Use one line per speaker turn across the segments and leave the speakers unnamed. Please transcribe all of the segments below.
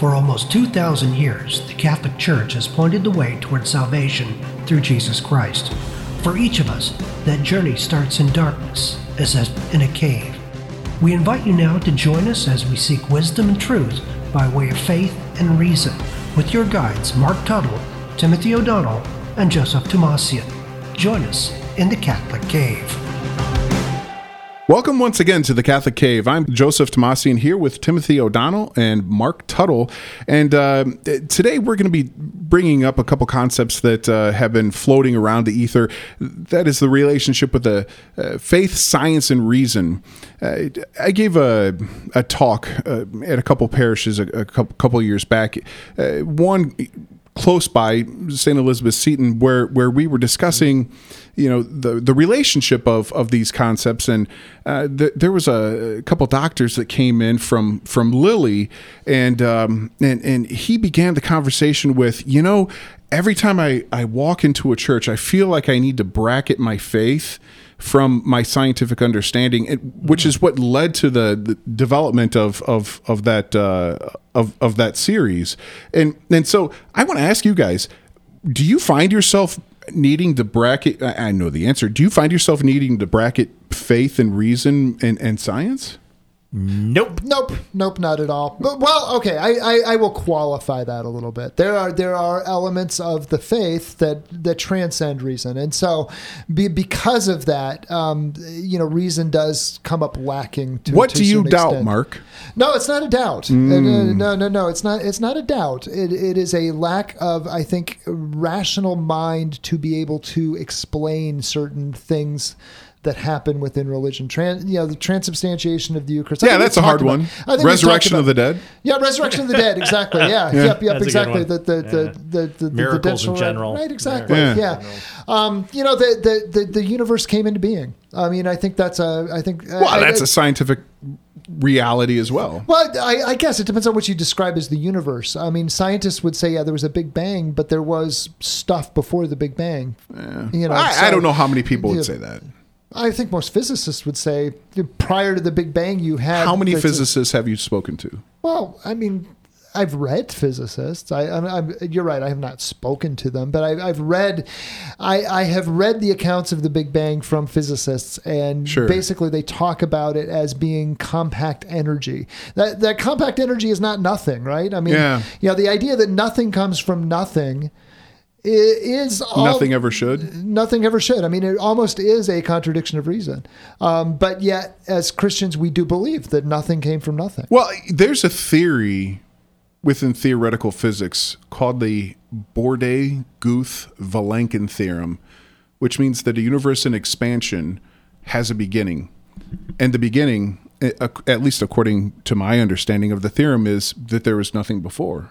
For almost 2,000 years, the Catholic Church has pointed the way toward salvation through Jesus Christ. For each of us, that journey starts in darkness, as in a cave. We invite you now to join us as we seek wisdom and truth by way of faith and reason with your guides Marc Tuttle, Timothy O'Donnell, and Joseph Tumasian. Join us in the Catholic Cave.
Welcome once again to the Catholic Cave. I'm Joseph Tumasian here with Timothy O'Donnell and Marc Tuttle. And uh, today we're going to be bringing up a couple concepts that uh, have been floating around the ether. That is the relationship with the uh, faith, science, and reason. Uh, I gave a, a talk uh, at a couple parishes a, a couple, couple years back. Uh, one close by St. Elizabeth Seton where where we were discussing you know the the relationship of of these concepts and uh, th- there was a, couple doctors that came in from from Lilly and um, and and he began the conversation with you know every time I I walk into a church I feel like I need to bracket my faith from my scientific understanding, which is what led to the, the development of of of that uh, of of that series. And and so I want to ask you guys: Do you find yourself needing to bracket? I know the answer. Do you find yourself needing to bracket faith and reason and, and science?
Nope.
Nope. Nope. Not at all. But, well, okay. I, I, I, will qualify that a little bit. There are there are elements of the faith that that transcend reason, and so be, because of that, um, you know, reason does come up lacking. To,
what
to
do you doubt,
extent.
Marc?
No, it's not a doubt. Mm. No, no, no. It's not. It's not a doubt. It, it is a lack of, I think, rational mind to be able to explain certain things that happen within religion. Trans, you know, the transubstantiation of the Eucharist.
yeah, that's a hard one. Resurrection of the dead.
Yeah, resurrection of the dead. Exactly. Yeah. yeah. Yep. Yep. That's exactly. The the, yeah. the the the
miracles
the
in general.
Right. Exactly. Yeah. yeah. Um, you know, the, the the the universe came into being. I mean, I think that's a. I think.
Well,
I,
that's I, a scientific reality as well.
Well, I, I, guess it depends on what you describe as the universe. I mean, scientists would say, yeah, there was a Big Bang, but there was stuff before the Big Bang.
Yeah. You know, I, so, I don't know how many people would say that.
I think most physicists would say prior to the Big Bang, you had.
How many physicists have you spoken to?
Well, I mean, I've read physicists. I, I'm, I'm, you're right. I have not spoken to them, but I, have read. I, I, have read the accounts of the Big Bang from physicists, and sure. basically they talk about it as being compact energy. That that compact energy is not nothing, right? I mean, yeah. you know, the idea that nothing comes from nothing is
all, nothing ever should.
Nothing ever should. I mean, it almost is a contradiction of reason. Um, but yet, as Christians, we do believe that nothing came from nothing.
Well, there's a theory within theoretical physics called the Borde-Guth-Vilenkin theorem, which means that a universe in expansion has a beginning, and the beginning, at least according to my understanding of the theorem, is that there was nothing before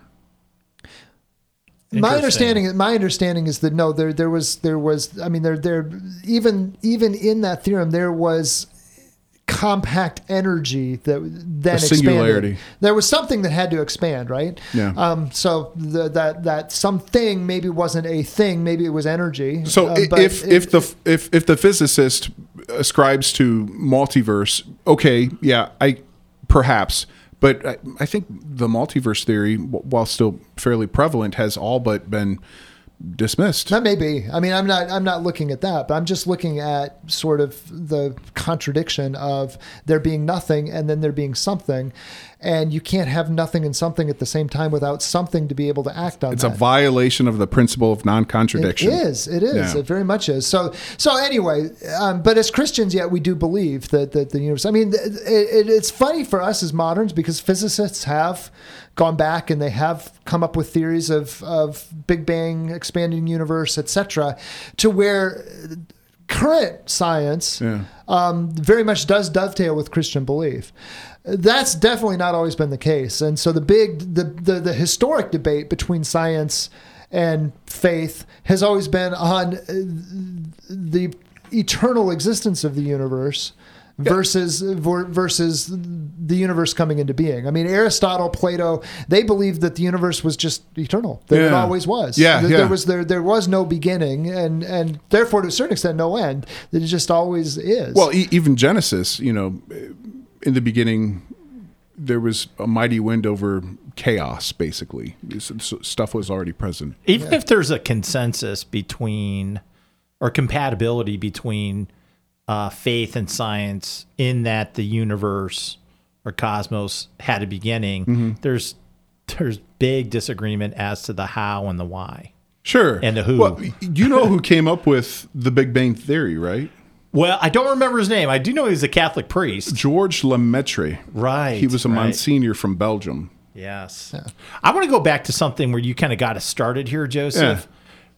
my understanding my understanding is that no there there was there was I mean there there even even in that theorem there was compact energy that then a expanded. There was something that had to expand, right?
Yeah.
Um, so the, that that something maybe wasn't a thing, maybe it was energy.
So uh, if it, if the if if the physicist ascribes to multiverse, okay, yeah, I perhaps but I, I think the multiverse theory, while still fairly prevalent, has all but been dismissed.
That may be. I mean, I'm not. I'm not looking at that, but I'm just looking at sort of the contradiction of there being nothing and then there being something, and you can't have nothing and something at the same time without something to be able to act on.
It's
that.
a violation of the principle of non-contradiction.
It is. It is. Yeah. It very much is. So. So anyway, um, but as Christians, yet we do believe that that the universe. I mean, it, it, it's funny for us as moderns because physicists have gone back and they have come up with theories of of Big Bang, expanding universe, etc., to where current science yeah. um, very much does dovetail with Christian belief. That's definitely not always been the case, and so the big the the, the historic debate between science and faith has always been on the eternal existence of the universe versus versus the universe coming into being. I mean, Aristotle, Plato, they believed that the universe was just eternal. That yeah. it always was.
Yeah,
that
yeah.
There was there there was no beginning, and and therefore to a certain extent no end. That it just always is.
Well, e- even Genesis, you know, in the beginning, there was a mighty wind over chaos. Basically, S- s- stuff was already present.
Even if there's a consensus between or compatibility between uh, faith and science in that the universe or cosmos had a beginning,
Mm-hmm.
there's there's big disagreement as to the how and the why.
Sure.
And the who.
Well, you know who came up with the Big Bang Theory, right?
Well, I don't remember his name. I do know he was a Catholic priest.
George Lemaitre.
Right.
He was a
right.
Monsignor from Belgium.
Yes. I want to go back to something where you kind of got us started here, Joseph.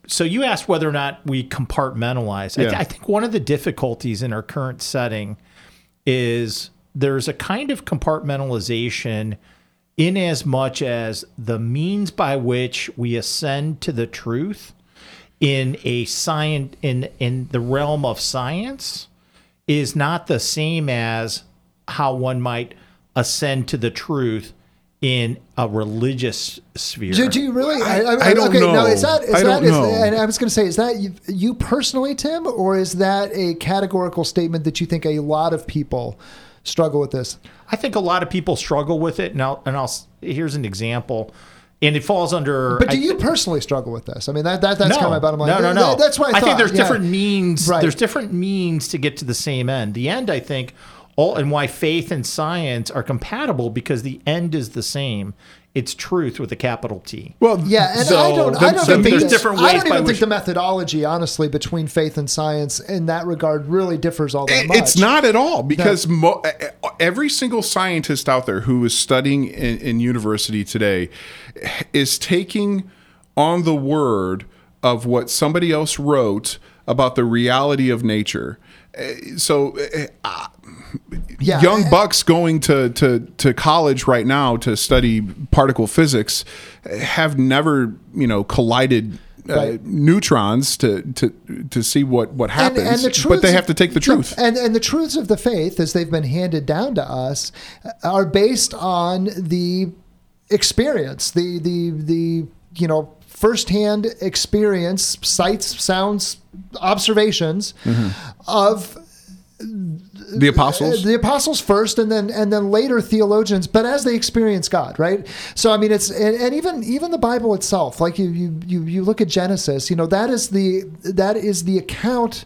So you asked whether or not we compartmentalize. I, th- I think one of the difficulties in our current setting is there's a kind of compartmentalization in as much as the means by which we ascend to the truth in a science in in the realm of science is not the same as how one might ascend to the truth in a religious sphere.
Do, do you really? I,
I don't
okay,
know.
No, is that? Is
I
that
don't
is-
know.
and I was going to say, is that you, you personally, Tim, or is that a categorical statement that you think a lot of people struggle with this?
I think a lot of people struggle with it, and I'll, and I'll here's an example, and it falls under.
But do you
thi-
personally struggle with this? I mean, that, that that's kind of my bottom line.
No, no,
That-
no.
that's why I,
think there's
yeah.
different means.
Right.
There's different means to get to the same end. The end, I think, all and why faith and science are compatible because the end is the same. It's truth with a capital T.
Well,
Yeah, and
So,
I don't. I
the-
don't
the-
even
there's
think
different
I don't even
which-
think the methodology, honestly, between faith and science in that regard really differs all that eh,
It-
much.
It's not at all because mo- eh, eh, every single scientist out there who is studying in, in university today is taking on the word of what somebody else wrote about the reality of nature. Uh, So, uh,
Yeah,
young
and-
bucks going to, to, to college right now to study particle physics have never, you know, collided. Uh,
Right.
neutrons to, to to see what what happens,
and the
but they have to take the truth.
And and the truths of the faith, as they've been handed down to us, are based on the experience, the the the you know firsthand experience, sights, sounds, observations
Mm-hmm.
of
the apostles.
the apostles first and then and then later theologians but as they experience god right so i mean it's and, and even even the bible itself like you, you you you look at genesis you know that is the that is the account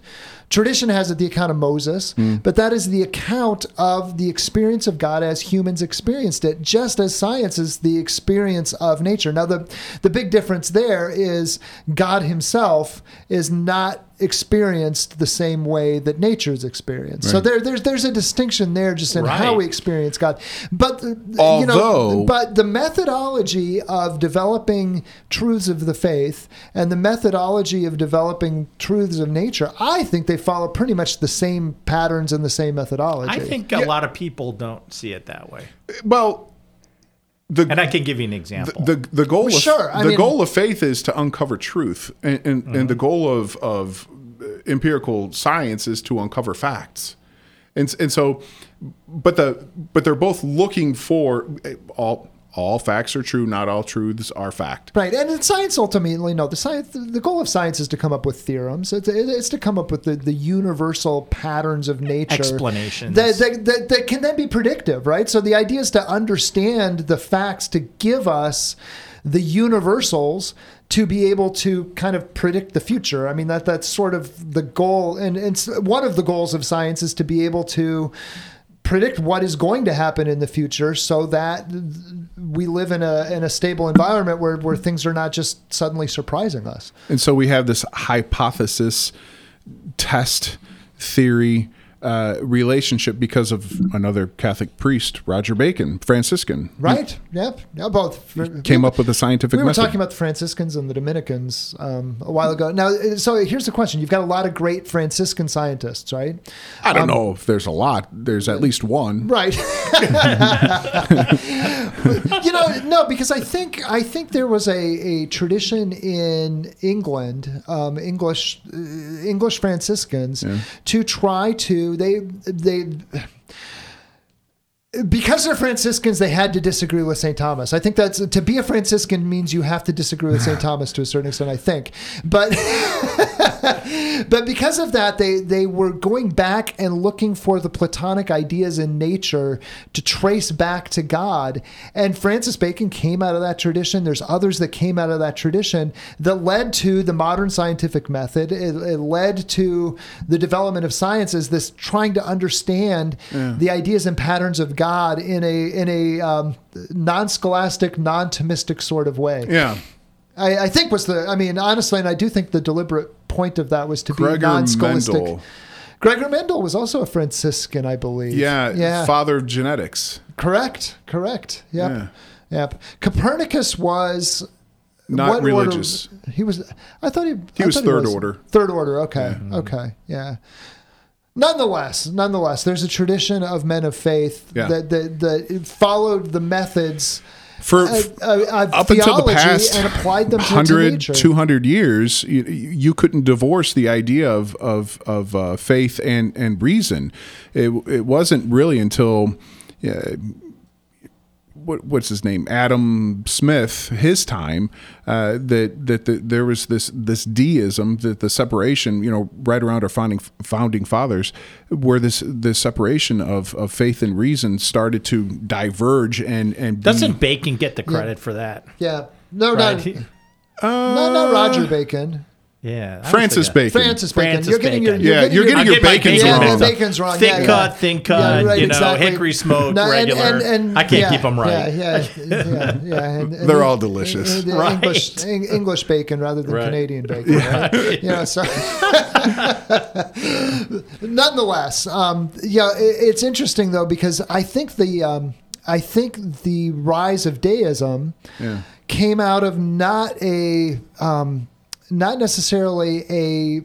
tradition has it the account of moses hmm. but that is the account of the experience of god as humans experienced it just as science is the experience of nature. Now the the big difference there is god himself is not experienced the same way that nature is experienced. So there, there's there's a distinction there just in how we experience God. But the- you know, but the methodology of developing truths of the faith and the methodology of developing truths of nature, I think they follow pretty much the same patterns and the same methodology.
I think a lot of people don't see it that way,
well, the
and I can give you an example.
the the goal
Well,
of,
sure, I
the
mean-
goal of faith is to uncover truth, and and, and the goal of of empirical science is to uncover facts, and and so, but the but they're both looking for eh, all all facts are true, not all truths are fact.
Right, and in science ultimately, no. The science, the goal of science is to come up with theorems. It's, it's to come up with the, the universal patterns of nature,
Explanations.
that, that, that, that can then be predictive. Right. So the idea is to understand the facts to give us the universals to be able to kind of predict the future. I mean that that's sort of the goal, and it's one of the goals of science is to be able to predict what is going to happen in the future so that we live in a in a stable environment where, where things are not just suddenly surprising us.
And so we have this hypothesis test theory uh, relationship because of another Catholic priest, Roger Bacon, Franciscan,
Right? Yep. Yeah, both
came up with a scientific
We were
method.
talking about the Franciscans and the Dominicans um, a while ago. Now, so here's the question: You've got a lot of great Franciscan scientists, right?
I don't know if there's a lot. There's at least one.
Right. you know, no, because I think I think there was a, a tradition in England, um, English uh, English Franciscans, to try to they they. Because they're Franciscans, they had to disagree with St. Thomas. I think that's to be a Franciscan means you have to disagree with St. Thomas to a certain extent. I think, but but because of that, they they were going back and looking for the Platonic ideas in nature to trace back to God. And Francis Bacon came out of that tradition. There's others that came out of that tradition that led to the modern scientific method. It, it led to the development of science as this trying to understand the ideas and patterns of God in a in a um, non-scholastic, non-Thomistic sort of way.
Yeah.
I, I think was the. I mean, honestly, and I do think the deliberate point of that was to be non-scholastic.
Mendel.
Gregor Mendel was also a Franciscan, I believe.
Yeah.
yeah,
Father of genetics.
correct, correct. Yep,
Yeah.
yep. Copernicus was
Not
what order-
religious.
he was. I thought he.
He
I
was third order.
Third order. Okay. Okay. Yeah. Nonetheless, nonetheless, there's a tradition of men of faith
Yeah.
that, that that followed the methods
For
uh, uh, of
up until the past
and applied them to, to
100 200 years you, you couldn't divorce the idea of of, of uh, faith and and reason. It, it wasn't really until uh, what, what's his name Adam Smith his time uh, that that the, there was this this deism that the separation you know right around our founding founding fathers where this this separation of, of faith and reason started to diverge and and
Doesn't Bacon get the credit for that?
Yeah. No,
Right.
not,
He-
not, not Roger Bacon.
Yeah.
Francis Bacon
Francis Bacon.
Francis
you're getting
Bacon.
your,
Yeah, you're getting
I'm
your
getting my
Bacon's
Bacon
wrong.
the Bacon's wrong.
Thick
yeah, yeah.
cut, thin cut, you know, hickory smoked,
No,
regular.
and- and-
I can't
yeah,
keep them right.
Yeah, yeah, yeah. yeah and, and
They're all delicious.
the
Right.
English, English bacon rather than
Right.
Canadian bacon. Right? You know, so nonetheless, um, yeah, it, it's interesting though because I think the um, I think the rise of deism
Yeah.
came out of not a um, not necessarily a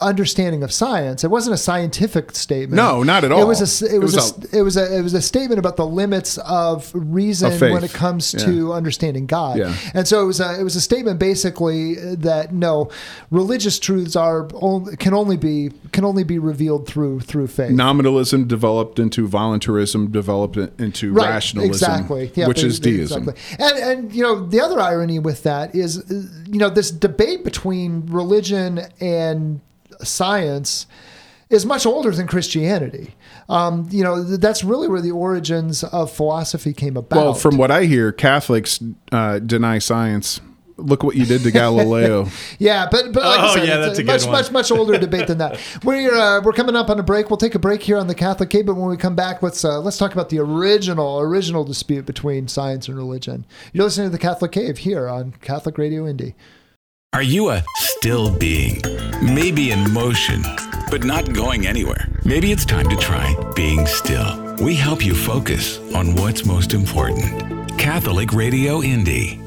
understanding of science. It wasn't a scientific statement.
No, not at all.
It was a it
It
was,
was
a, it was a it was a statement about the limits of reason
Of
when it comes
Yeah.
to understanding God.
Yeah.
And so it was a it was a statement basically that no religious truths are only, can only be can only be revealed through through faith.
nominalism developed into voluntarism developed into
Right,
rationalism
exactly. Yeah,
which
they-
is deism
Exactly. And and you know the other irony with that is you know this debate between religion and science is much older than Christianity. Um, you know that's really where the origins of philosophy came about.
well from what i hear catholics uh, deny science look what you did to galileo
Yeah, but but like I
Oh,
said,
yeah,
it's
that's a good
much
one.
much much older debate than that. We're uh, we're coming up on a break. We'll take a break here on the Catholic Cave, but when we come back, let's uh, let's talk about the original original dispute between science and religion. You're listening to the Catholic Cave here on Catholic Radio Indy.
Are you a still being? Maybe in motion, but not going anywhere. Maybe it's time to try being still. We help you focus on what's most important. Catholic Radio Indy.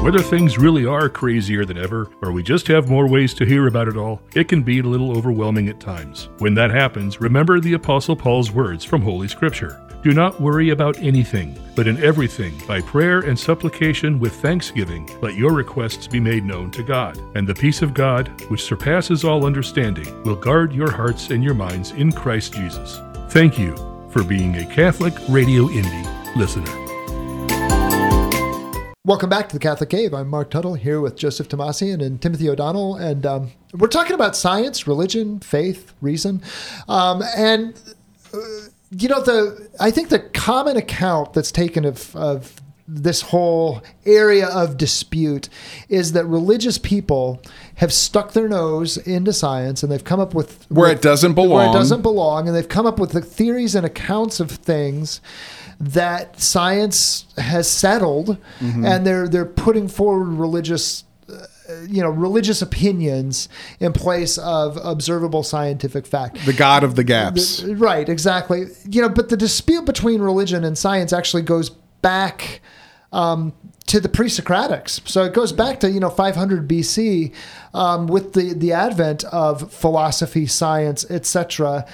Whether things really are crazier than ever, or we just have more ways to hear about it all, it can be a little overwhelming at times. When that happens, remember the Apostle Paul's words from Holy Scripture. Do not worry about anything, but in everything, by prayer and supplication with thanksgiving, let your requests be made known to God. And the peace of God, which surpasses all understanding, will guard your hearts and your minds in Christ Jesus. Thank you for being a Catholic Radio Indy listener.
Welcome back to the Catholic Cave. I'm Marc Tuttle here with Joseph Tumasian and Timothy O'Donnell, and um, we're talking about science, religion, faith, reason, um, and uh, you know the I think the common account that's taken of of this whole area of dispute is that religious people have stuck their nose into science and they've come up with
Where
with-
it doesn't belong, where
it doesn't belong, and they've come up with the theories and accounts of things that science has settled,
Mm-hmm.
and they're they're putting forward religious. uh, You know, religious opinions in place of observable scientific fact.
the god of the gaps
Right, exactly. You know, but the dispute between religion and science actually goes back um, to the pre-Socratics. So it goes back to you know 500 BC um, with the the advent of philosophy, science, etc.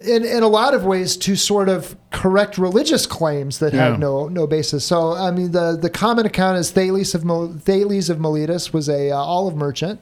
in, in a lot of ways to sort of correct religious claims that
Yeah.
had no no basis. So I mean the the common account is Thales of Mil- Thales of Miletus was a uh, olive merchant,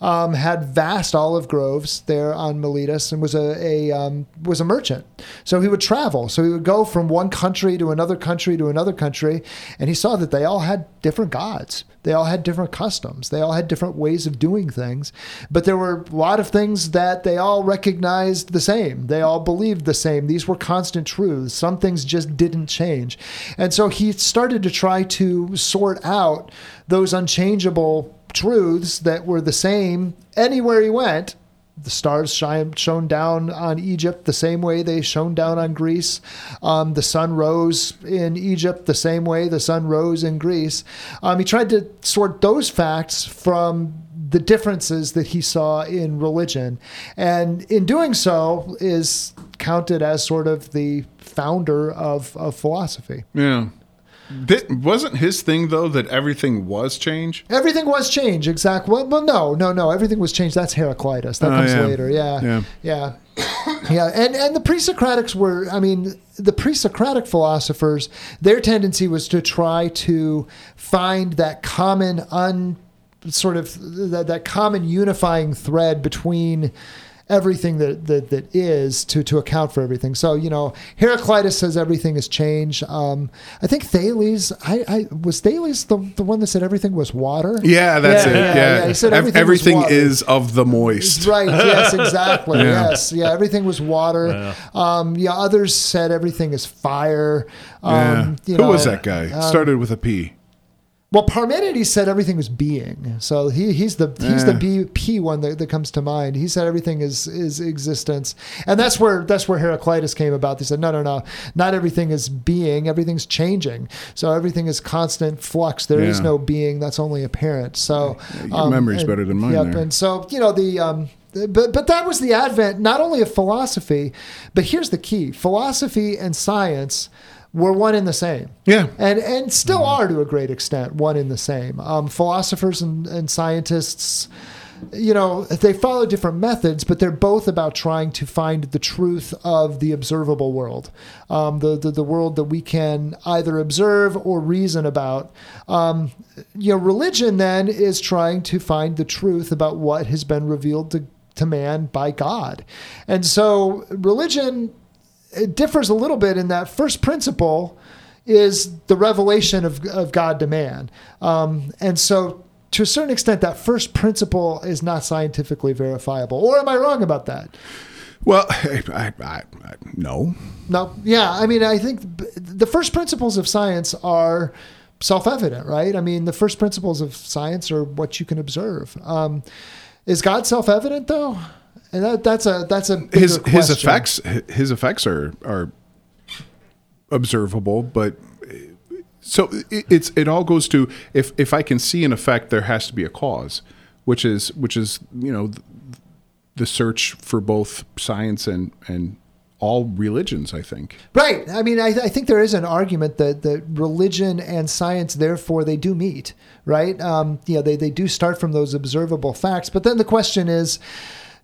um, had vast olive groves there on Miletus, and was a, a um, was a merchant. So he would travel. So he would go from one country to another country to another country, and he saw that they all had different gods. They all had different customs. They all had different ways of doing things. But there were a lot of things that they all recognized the same. They all believed the same. These were constant truths. Some things just didn't change. And so he started to try to sort out those unchangeable truths that were the same anywhere he went the stars shine, shone down on Egypt the same way they shone down on Greece. Um, the sun rose in Egypt the same way the sun rose in Greece. Um, he tried to sort those facts from the differences that he saw in religion, and in doing so, is counted as sort of the founder of, of philosophy.
Yeah. Wasn't his thing though that everything was change?
Everything was change, exactly. Well, well, no, no, no. Everything was changed. That's Heraclitus. That
Oh,
comes
yeah.
later. Yeah,
Yeah.
yeah, yeah. And and the pre-Socratics were. I mean, the pre-Socratic philosophers. Their tendency was to try to find that common un sort of that, that common unifying thread between everything that, that that is to to account for everything. So you know, Heraclitus says everything has changed. Um, I think Thales. I, I was Thales the the one that said everything was water.
Yeah, that's
Yeah,
it.
yeah,
Yeah,
yeah. He said
Ev-
everything was
everything
water.
is of the moist.
Right. Yes. Exactly.
Yeah.
Yes. Yeah. Everything was water. Um, yeah. Others said everything is fire.
Yeah.
Um, you
Who
know,
was that guy?
um,
Started with a P.
well, Parmenides said everything was being. So he, he's the he's the B P one that, that comes to mind. He said everything is is existence, and that's where that's where Heraclitus came about. He said no, no, no, not everything is being. Everything's changing. So everything is constant flux. There is
Yeah.
no being. That's only apparent. So
your memory's
and-
better than mine
Yep.
there.
And so you know the. Um, but but that was the advent not only of philosophy, but here's the key: philosophy and science were one in the same
Yeah.
and and still
Mm-hmm.
are to a great extent one in the same. Um, philosophers and, and scientists, you know, they follow different methods, but they're both about trying to find the truth of the observable world, um, the, the the world that we can either observe or reason about. Um, you know, religion then is trying to find the truth about what has been revealed to to man by God, and so religion it differs a little bit in that first principle is the revelation of, of God to man. Um, and so, to a certain extent, that first principle is not scientifically verifiable. Or am I wrong about that?
Well, I, I, I, I no.
No. Yeah. I mean, I think the first principles of science are self evident, right? I mean, the first principles of science are what you can observe. Um, is God self evident, though? And that, that's a that's a
His his effects his effects are are observable, but so it, it's it all goes to if if I can see an effect, there has to be a cause, which is which is you know the, the search for both science and and all religions. I think.
Right. I mean, I, I think there is an argument that, that religion and science, therefore, they do meet, right? Um, you know, they, they do start from those observable facts. But then the question is,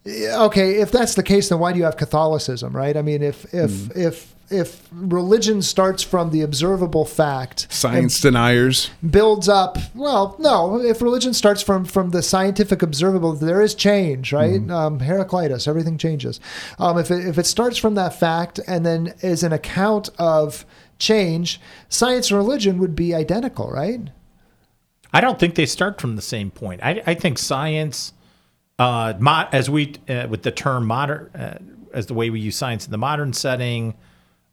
okay, if that's the case, then why do you have Catholicism, right? I mean, if if if if religion starts from the observable fact,
Science deniers.
builds up well no if religion starts from from the scientific observable there is change right
Mm-hmm.
um, heraclitus everything changes um, if, it, if it starts from that fact and then is an account of change science and religion would be identical right
I don't think they start from the same point. I, I think science, uh, mo- as we uh, with the term modern, uh, as the way we use science in the modern setting,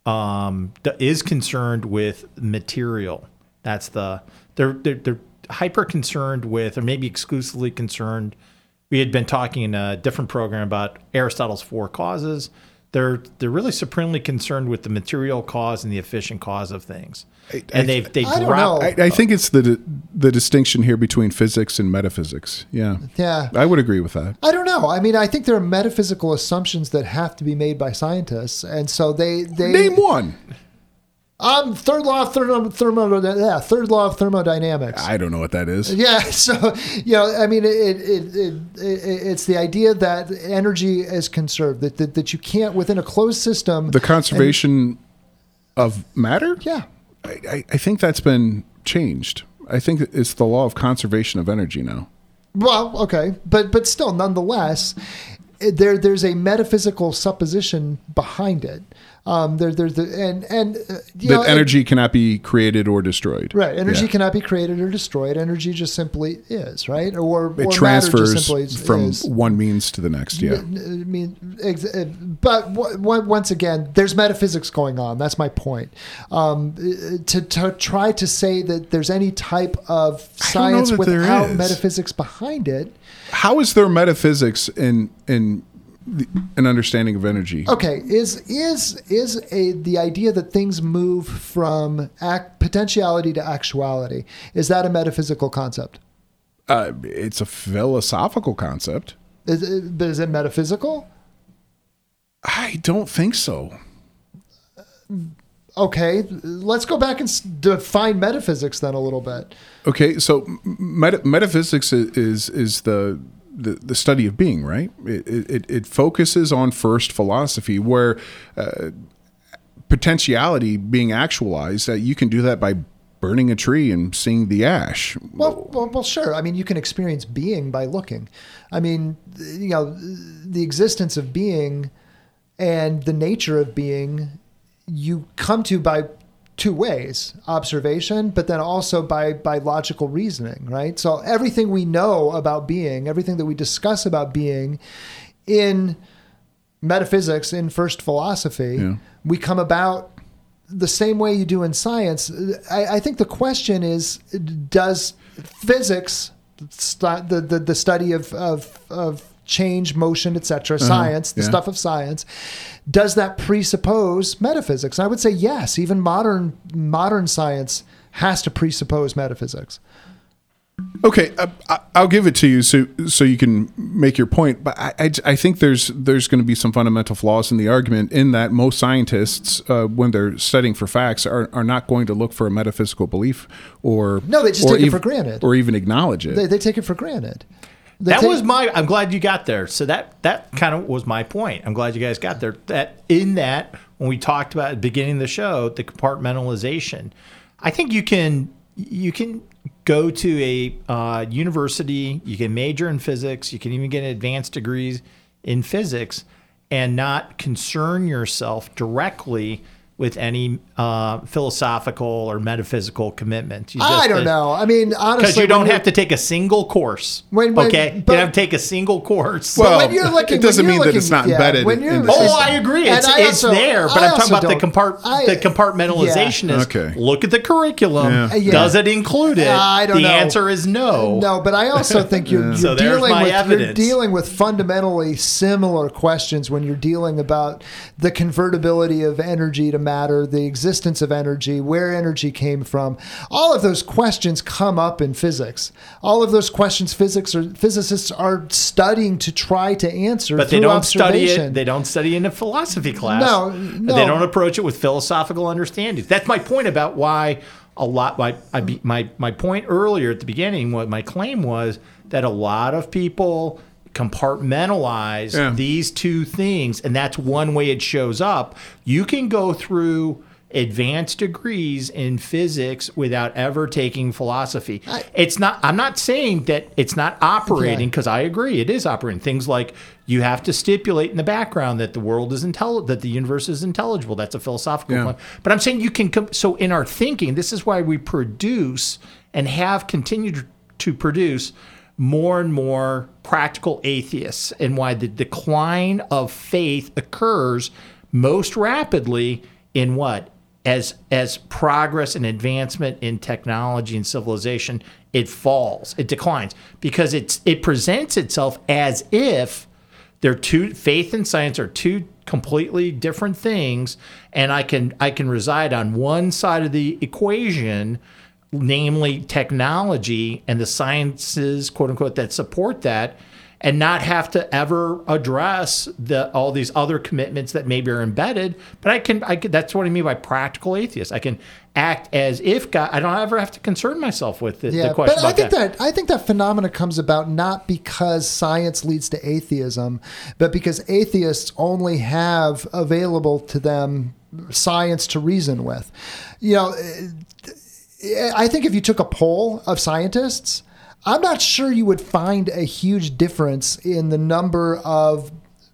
um, is concerned with material. That's the they're they're, they're hyper concerned with, or maybe exclusively concerned. We had been talking in a different program about Aristotle's four causes. They're they're really supremely concerned with the material cause and the efficient cause of things, and they've they
I don't
drop.
know.
I, I think it's the the distinction here between physics and metaphysics. Yeah.
yeah
I would agree with that.
I don't know. I mean, I think there are metaphysical assumptions that have to be made by scientists, and so they they
Name one.
Um, third law of thermo, thermo yeah, third law of thermodynamics.
I don't know what that is.
Yeah, so you know, I mean, it, it, it, it it's the idea that energy is conserved, that, that that you can't within a closed system.
The conservation of matter.
yeah,
I, I- I think that's been changed. I think it's the law of conservation of energy now.
Well, okay, but but still, nonetheless, there there's a metaphysical supposition behind it. Um, there there's the and and uh, you
That
know,
energy cannot be created or destroyed.
right? Energy
Yeah.
cannot be created or destroyed. Energy just simply is, right? Or or
It transfers from
is.
one means to the next. Yeah.
I mean, ex- uh, but w- w- once again, there's metaphysics going on. That's my point. Um, to, to try to say that there's any type of
I don't know
science without metaphysics behind it,
How is there metaphysics in in the, an understanding of energy?
Okay, is is is a the idea that things move from act, potentiality to actuality? Is that a metaphysical concept?
Uh, it's a philosophical concept.
Is it, but is it metaphysical?
I don't think so.
Okay, let's go back and define metaphysics then a little bit.
Okay, so meta- metaphysics is is the, the the study of being, right? It, it it focuses on first philosophy, where uh, potentiality being actualized. That you can do that by burning a tree and seeing the ash.
Well, well, well, sure. I mean, you can experience being by looking. I mean, you know, the existence of being and the nature of being you come to by two ways observation but then also by by logical reasoning right so everything we know about being everything that we discuss about being in metaphysics in first philosophy
Yeah.
we come about the same way you do in science i, I think the question is does physics the, the, the study of, of, of change motion etc science the
yeah.
stuff of science does that presuppose metaphysics i would say yes even modern modern science has to presuppose metaphysics
Okay, uh, I, I'll give it to you so so you can make your point. But I, I, I think there's there's going to be some fundamental flaws in the argument in that most scientists, uh, when they're studying for facts, are, are not going to look for a metaphysical belief or
No, they just take it for granted.
or even acknowledge it.
they, they take it for granted
That
take-
was my. I'm glad you got there. So that that kind of was my point. I'm glad you guys got there. That in that when we talked about at the beginning of the show, the compartmentalization, I think you can you can go to a uh, university, you can major in physics, you can even get advanced degrees in physics, and not concern yourself directly with any uh, philosophical or metaphysical commitment. You
I don't know. I mean, honestly,
because you don't have to take a single course.
When- when-
okay,
but-
you don't have to take a single course.
But
Well,
when you're looking,
it doesn't
when you're
mean that it's not
yeah,
embedded
when you're-
the
oh,
system.
I agree. It's,
I
it's there, but
I
I'm talking about the compart
I-
the compartmentalization is
Okay.
look at the curriculum.
Yeah.
Yeah.
Does it include it?
I don't
the
know.
answer is no.
No, but I also think you're, you're
So
dealing
my
with you're dealing with fundamentally similar questions when you're dealing about the convertibility of energy to matter, the existence of energy, where energy came from. All of those questions come up in physics. All of those questions physics or physicists are studying to try to answer
But they don't study it. They don't study in a philosophy class.
No, no.
They don't approach it with philosophical understanding. That's my point about why a lot. My my my point earlier at the beginning. What my claim was that a lot of people compartmentalize
Yeah.
these two things, and that's one way it shows up. You can go through advanced degrees in physics without ever taking philosophy. it's not I'm not saying that it's not operating
Okay.
because I agree it is operating. Things like you have to stipulate in the background that the world is intelligent, that the universe is intelligible. That's a philosophical
Yeah.
one. But I'm saying you can com- so in our thinking, this is why we produce and have continued to produce more and more practical atheists and why the decline of faith occurs most rapidly in what? As as progress and advancement in technology and civilization it falls it declines because it's it presents itself as if they're two faith and science are two completely different things and i can i can reside on one side of the equation namely technology and the sciences quote unquote that support that and not have to ever address the all these other commitments that maybe are embedded. But I can, I can, that's what I mean by practical atheist. I can act as if God. I don't ever have to concern myself with the,
Yeah,
the question
but I think
that.
that. I think that phenomena comes about not because science leads to atheism, but because atheists only have available to them science to reason with. You know, I think if you took a poll of scientists, I'm not sure you would find a huge difference in the number of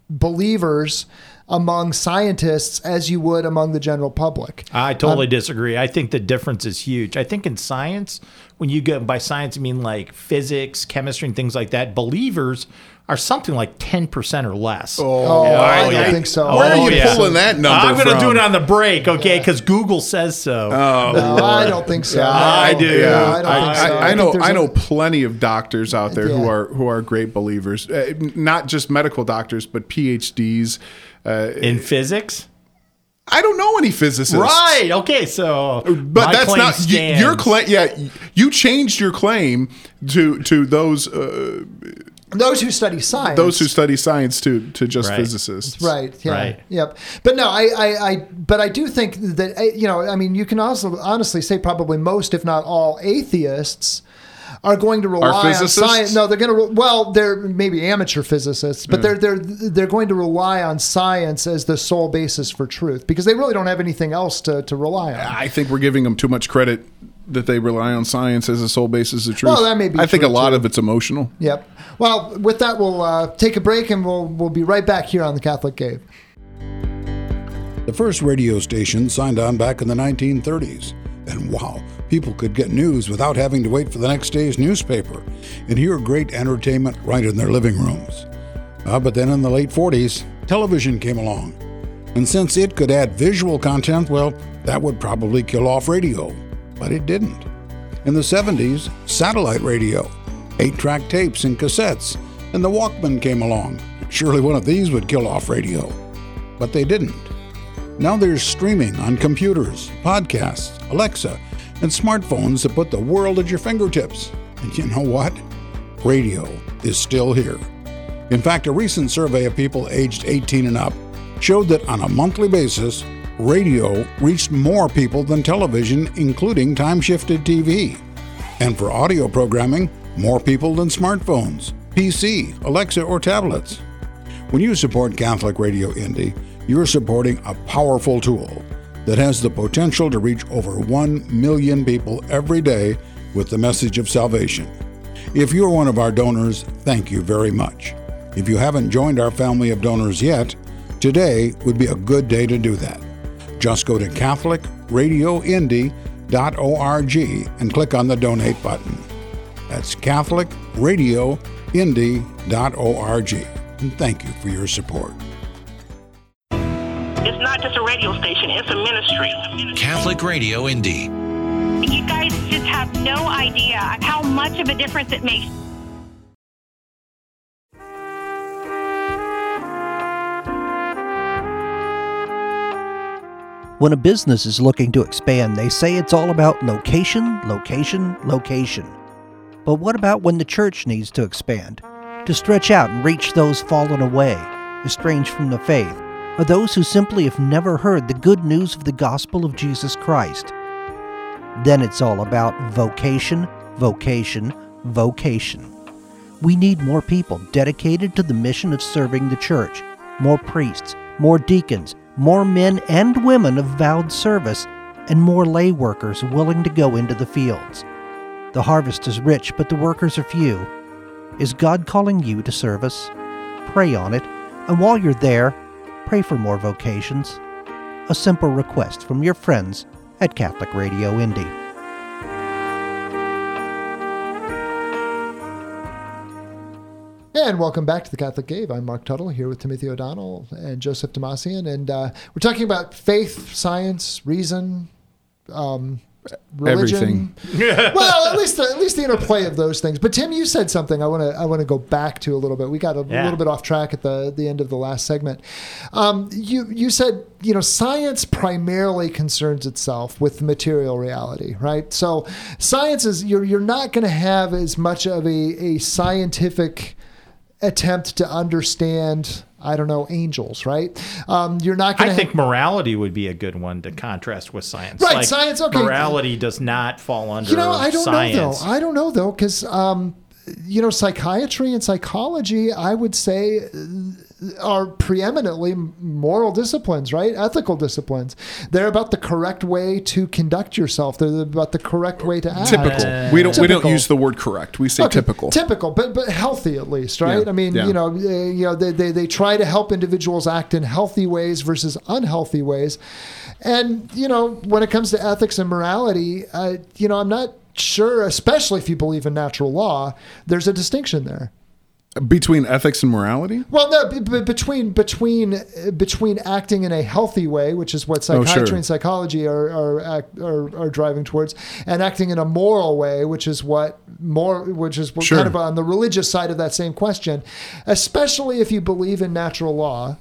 believers among scientists as you would among the general public.
I totally um, disagree. I think the difference is huge. I think in science, when you go by science, I mean like physics, chemistry, and things like that, believers are something like 10% or less.
Oh, I don't
yeah.
think so.
Where are
Oh,
you
yeah.
pulling that number
I'm going to do it on the break, okay? Because Google says so.
No, I don't think so.
I do.
Yeah,
Yeah,
I don't think so.
I, I know.
there's
I
a-
know plenty of doctors out there who are who are great believers. Uh, not just medical doctors, but PhDs. Uh,
in physics?
I don't know any physicists.
Right. Okay. So,
But
my
that's
claim
not y-
stands.
your claim. Yeah, you changed your claim to to those uh,
those who study science.
those who study science to to just
Right.
physicists.
Right. Yeah.
Right.
Yep. But no, I, I, I, but I do think that you know, I mean, you can also honestly say probably most, if not all, atheists are going to rely on science. No, they're going to. Re- well, they're maybe amateur physicists, but hmm. they're they're they're going to rely on science as the sole basis for truth because they really don't have anything else to to rely on.
I think we're giving them too much credit that they rely on science as a sole basis of truth.
Well, that may be
I think a lot
too.
of it's emotional.
Yep. Well, with that, we'll uh, take a break and we'll we'll be right back here on the Catholic Cave.
The first radio station signed on back in the 1930s. And wow, people could get news without having to wait for the next day's newspaper and hear great entertainment right in their living rooms. Uh, but then in the late 40s, television came along. And since it could add visual content, well, that would probably kill off radio. But it didn't. In the 70s, satellite radio, 8 track tapes and cassettes, and the Walkman came along. Surely one of these would kill off radio. But they didn't. Now there's streaming on computers, podcasts, Alexa, and smartphones that put the world at your fingertips. And you know what? Radio is still here. In fact, a recent survey of people aged 18 and up showed that on a monthly basis, radio reached more people than television, including time shifted TV. And for audio programming, more people than smartphones, PC, Alexa, or tablets. When you support Catholic Radio Indy, you're supporting a powerful tool that has the potential to reach over 1 million people every day with the message of salvation. If you're one of our donors, thank you very much. If you haven't joined our family of donors yet, today would be a good day to do that. Just go to CatholicRadioIndy.org and click on the donate button. That's CatholicRadioIndy.org. And thank you for your support.
It's not just a radio station, it's a ministry.
Catholic Radio Indy.
You guys just have no idea how much of a difference it makes.
When a business is looking to expand, they say it's all about location, location, location. But what about when the church needs to expand? To stretch out and reach those fallen away, estranged from the faith, or those who simply have never heard the good news of the gospel of Jesus Christ? Then it's all about vocation, vocation, vocation. We need more people dedicated to the mission of serving the church, more priests, more deacons, more men and women of vowed service, and more lay workers willing to go into the fields. The harvest is rich, but the workers are few. Is God calling you to service? Pray on it, and while you're there, pray for more vocations. A simple request from your friends at Catholic Radio Indy.
And welcome back to the Catholic Cave. I'm Marc Tuttle here with Timothy O'Donnell and Joseph Tumasian, and uh, we're talking about faith, science, reason, um, religion. well, at least the, at least the interplay of those things. But Tim, you said something I want to I want to go back to a little bit. We got a
Yeah.
little bit off track at the the end of the last segment. Um, you you said you know science primarily concerns itself with material reality, right? So science is you're you're not going to have as much of a a scientific attempt to understand. I don't know angels, right? Um, you're not going
I
to.
think morality would be a good one to contrast with science.
Right, science, okay.
Morality does not fall under
You know, I don't
science.
know though. I don't know though, because um, you know, psychiatry and psychology, I would say, uh, are preeminently moral disciplines, right? Ethical disciplines. They're about the correct way to conduct yourself. They're about the correct way to act.
Typical. we don't we don't use the word correct. We say
Okay,
typical.
Typical, but but healthy at least, right?
Yeah,
I mean,
yeah.
you know, uh, you know, they, they they try to help individuals act in healthy ways versus unhealthy ways, and you know, when it comes to ethics and morality, uh, you know, I'm not sure, especially if you believe in natural law, there's a distinction there.
Between ethics and morality?
Well, no, b- b- between between uh, between acting in a healthy way, which is what
Oh,
psychiatry
sure.
and psychology are are, act, are are driving towards, and acting in a moral way, which is what more, which is
Sure.
kind of on the religious side of that same question. Especially if you believe in natural law,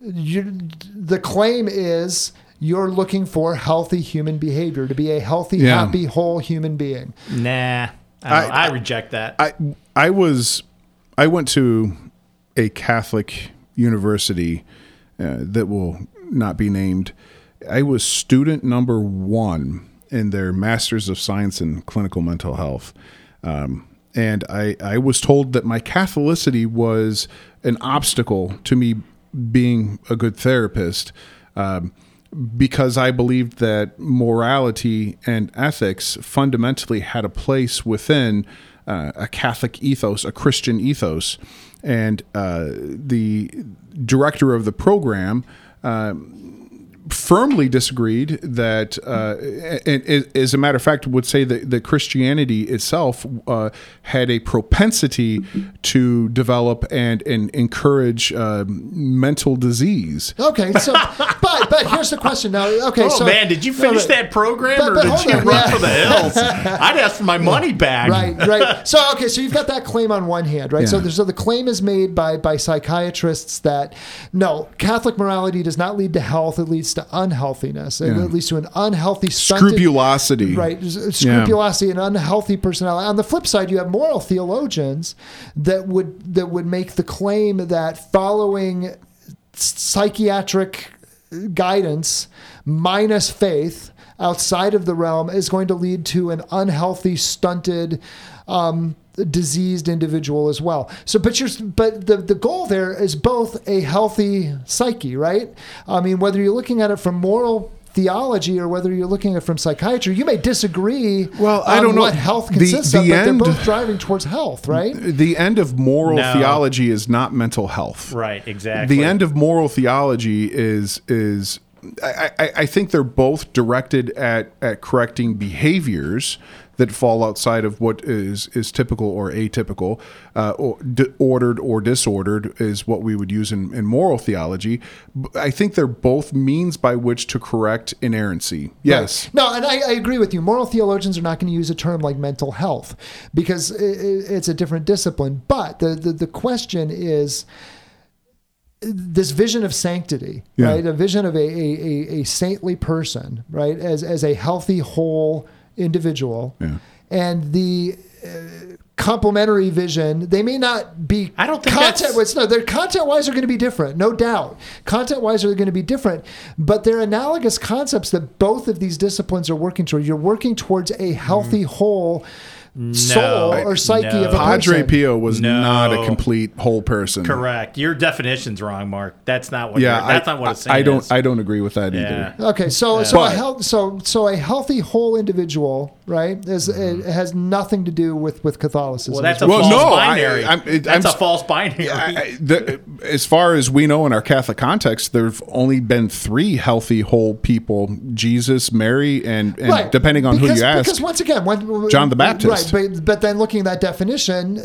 you, the claim is you're looking for healthy human behavior to be a healthy,
Yeah.
happy, whole human being.
Nah, I,
I-
I reject that.
I I was I went to a Catholic university uh, that will not be named. I was student number one in their Masters of Science in Clinical Mental Health. Um, and I, I was told that my Catholicity was an obstacle to me being a good therapist um, because I believed that morality and ethics fundamentally had a place within uh, a Catholic ethos, a Christian ethos. And uh, the director of the program firmly disagreed that, uh, and, and as a matter of fact, would say that, that Christianity itself uh, had a propensity to develop and, and encourage uh, mental disease.
Okay, so but but here's the question now. Okay,
oh
so
man, did you
no,
finish
but-
that program
but-
or did you
on,
run
yeah.
for the hills? I'd ask for my money back.
Right, right. So okay, so you've got that claim on one hand, right? So,
Yeah.
there's- so the claim is made by by psychiatrists that no, Catholic morality does not lead to health; it leads to unhealthiness. It
Yeah.
leads to an unhealthy stunted,
Scrupulosity.
Right, scrupulosity and unhealthy personality. On the flip side, you have moral theologians that would that would make the claim that following psychiatric guidance minus faith outside of the realm is going to lead to an unhealthy, stunted, um, diseased individual as well. So, but you're, but the the goal there is both a healthy psyche, right? I mean, whether you're looking at it from moral theology or whether you're looking at it from psychiatry, you may disagree.
Well, I don't know.
what health
The-
consists
the
of, but
end-
they're both driving towards health, right?
The end of moral
No.
theology is not mental health.
Right, exactly.
The end of moral theology is is I, I, I think they're both directed at at correcting behaviors that fall outside of what is is typical or atypical, uh, or d- ordered or disordered is what we would use in, in moral theology. I think they're both means by which to correct inerrancy. Yes.
Right. No, and I, I agree with you. Moral theologians are not going to use a term like mental health because i i- it's a different discipline. But the, the, the question is this vision of sanctity,
Yeah.
right? A vision of a, a, a, a saintly person, right? As, as a healthy, whole individual.
Yeah.
And the uh, complementary vision, they may not be
I don't think
content
that's-
wise. No, their content wise are going to be different, no doubt. Content wise are going to be different, but they're analogous concepts that both of these disciplines are working toward. You're working towards a healthy whole soul or psyche
no.
of a person.
Padre
person.
Pio was
No.
not a complete whole person.
Correct. Your definition's wrong, Marc. That's not what.
Yeah,
you're, that's
I,
not what it's
I,
saying.
I don't.
is.
I don't agree with that
Yeah.
either.
Okay, so so a
But-
health, so so a healthy whole individual, right? Is it has nothing to do with with Catholicism.
Well, that's a
Well,
false
no, I-
binary.
I'm- it-
that's
I'm
a false binary.
I- I- the, as far as we know in our Catholic context, there've only been three healthy whole people: Jesus, Mary, and, and
Right,
depending on
because,
who you ask.
Because once again, when,
John the Baptist.
Right, but, but then looking at that definition, uh,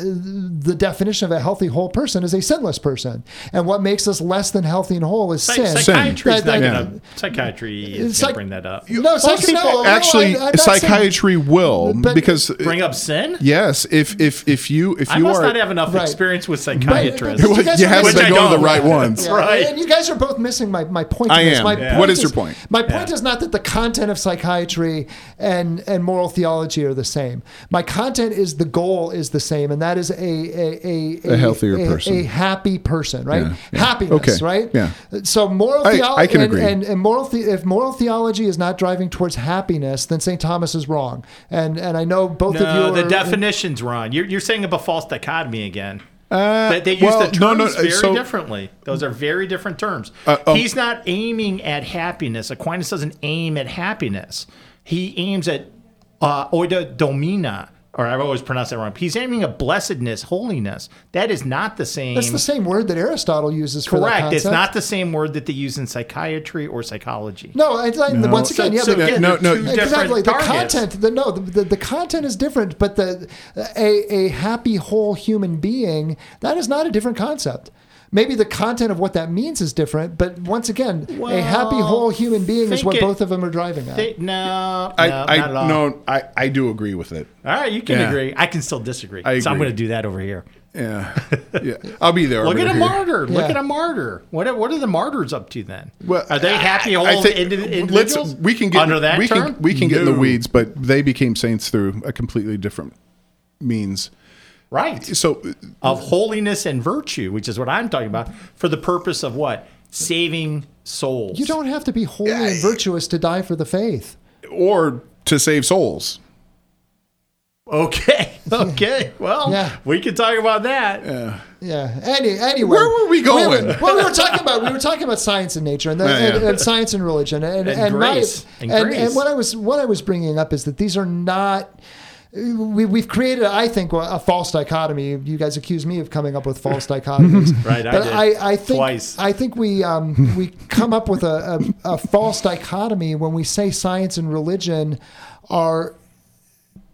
the definition of a healthy whole person is a sinless person, and what makes us less than healthy and whole is
Psy-
sin.
Psychiatry is
That-
not
that-
gonna. Psychiatry is
Psych-
bring that up.
No, psych-
people-
no, no,
actually,
I- I'm saying-
psychiatry free will
But-
because
Bring up sin?
yes, if if if you if
I
you
must
are
not have enough
Right.
experience with
But-
psychiatrists.
but you guys
you haven't
Which
been going to the right ones.
Yeah,
Right.
And you guys are both missing my, my point.
I am.
My
Yeah.
point
What is your point?
My point
Yeah.
is not that the content of psychiatry and, and moral theology are the same. My content is the goal is the same, and that is a a, a,
A healthier
a,
person.
a happy person, right?
Yeah, yeah.
Happiness,
Okay,
right?
yeah.
So moral
I-
theology
I can
and,
agree.
and, and moral the, if moral theology is not driving towards happiness, then St. Thomas is wrong. And and I know both of you
No,
are
the definition's wrong. You're, you're saying about false dichotomy again.
Uh,
They, they use
well,
the terms
no, no, uh,
very
so-
differently. Those are very different terms.
Uh, um,
He's not aiming at happiness. Aquinas doesn't aim at happiness. He aims at uh, eudaimonia, or I've always pronounced that wrong. He's aiming at blessedness, holiness. That is not the same.
That's the same word that Aristotle uses for
Correct. It's not the same word that they use in psychiatry or psychology.
No, it's like,
No.
once again,
So-
yeah,
so
but
again,
No,
they're
no,
two
exactly the
targets.
content the no the, the, the content is different but the a, a happy whole human being that is not a different concept maybe the content of what that means is different but once again a happy whole human being is what
it-
both of them are driving at
They- no,
I,
no,
I
not at all.
no, I, I do agree with it.
All right, you can
Yeah.
agree. I can still disagree.
I
So I'm going to do that over here.
Yeah, yeah. I'll be there.
Look at a
here.
martyr. Look at a martyr. What are, what are the martyrs up to then?
Well,
are they happy
I-
whole
I think-
indi-
let's-
individuals?
we can get
under that
we
term.
Can, we can get in the weeds, but they became saints through a completely different means.
Right?
So
Of holiness and virtue, which is what I'm talking about, for the purpose of what saving souls.
you don't have to be holy and virtuous to die for the faith
or to save souls.
Okay. Okay. Well,
Yeah.
we can talk about that.
yeah any anyway
Where were we going?
were- well we were talking about we were talking about science and nature and, the,
Yeah, yeah.
and, and science and religion and
And
and, my-
grace. And
and,
grace.
and what I was what I was bringing up is that these are not we, we've created, I think, a false dichotomy. You guys accuse me of coming up with false dichotomies,
Right, I did.
I, I think
Twice.
I think we um, we come up with a, a, a false dichotomy when we say science and religion are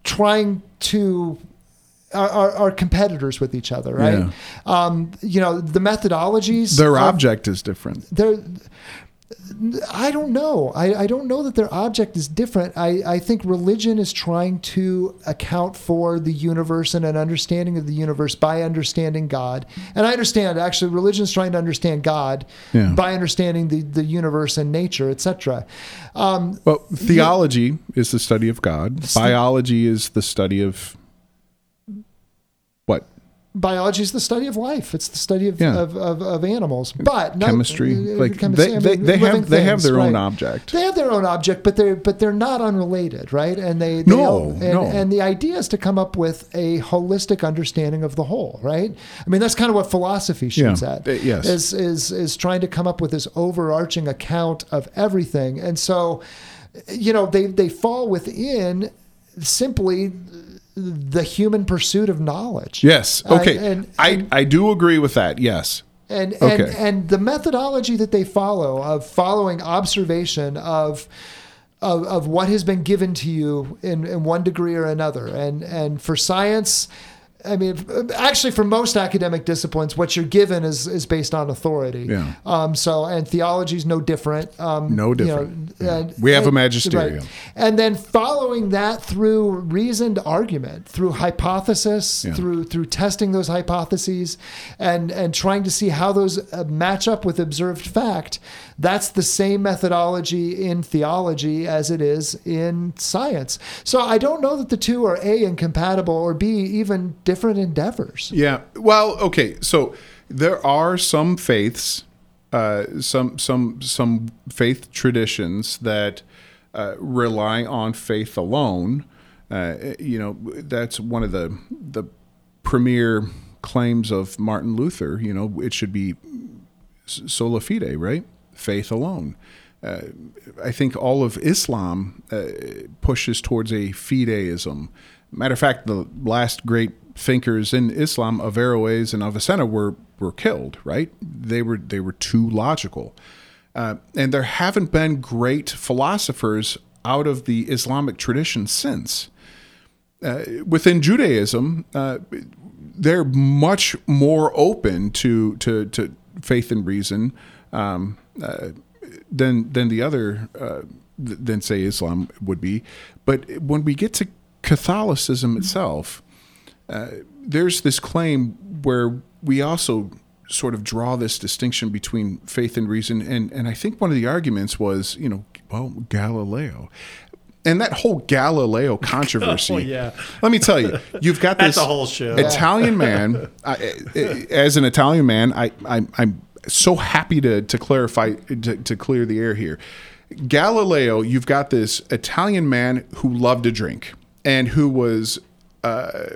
trying to are, are, are competitors with each other, right?
Yeah.
Um, you know, the methodologies.
Their
of-
object is different.
they're I don't know. I, I don't know that their object is different. I, I think religion is trying to account for the universe and an understanding of the universe by understanding God. And I understand actually religion is trying to understand God
Yeah.
by understanding the, the universe and nature, etc. Um,
Well, theology is the study of God. Biology is the study of what?
Biology is the study of life. It's the study of,
Yeah.
of, of, of animals. But not-
Chemistry.
uh,
Like,
chemistry,
they- they- they have-
living
they have
things,
their own object.
They have their own object, but they're but they're not unrelated, right? And they, they
No,
and,
no.
and the idea is to come up with a holistic understanding of the whole, right? I mean, that's kind of what philosophy shoots
Yeah.
at.
Uh, yes.
is is is trying to come up with this overarching account of everything, and so you know they they fall within simply the human pursuit of knowledge.
Yes.
Uh,
Okay.
and-
I, I do agree with that. Yes.
and and, and the methodology that they follow of following observation of of, of what has been given to you in, in one degree or another and and for science I mean, actually, for most academic disciplines, what you're given is is based on authority.
Yeah.
Um. So, and theology is no different. Um,
No
you know,
different. Yeah.
and-
We have a magisterium.
right. And then following that through reasoned argument, through hypothesis,
Yeah.
through through testing those hypotheses, and and trying to see how those uh, match up with observed fact. That's the same methodology in theology as it is in science. So I don't know that the two are a incompatible or b even different endeavors.
Yeah. Well, okay. So there are some faiths, uh, some some some faith traditions that uh, rely on faith alone. Uh, you know, that's one of the the premier claims of Martin Luther. You know, it should be sola fide, right? Faith alone. Uh, I think all of Islam uh, pushes towards a fideism. Matter of fact, the last great thinkers in Islam, Averroes and Avicenna, were were killed. Right? They were they were too logical, uh, and there haven't been great philosophers out of the Islamic tradition since. Uh, within Judaism, uh, they're much more open to to, to faith and reason um, uh, than than the other uh, than say Islam would be. But when we get to Catholicism itself, uh, there's this claim where we also sort of draw this distinction between faith and reason, and and I think one of the arguments was, you know, well, Galileo. And that whole Galileo controversy.
Oh, yeah.
Let me tell you, you've got this
whole show.
Italian man. I, as an Italian man, I, I I'm so happy to to clarify to, to clear the air here. Galileo, you've got this Italian man who loved to drink and who was uh,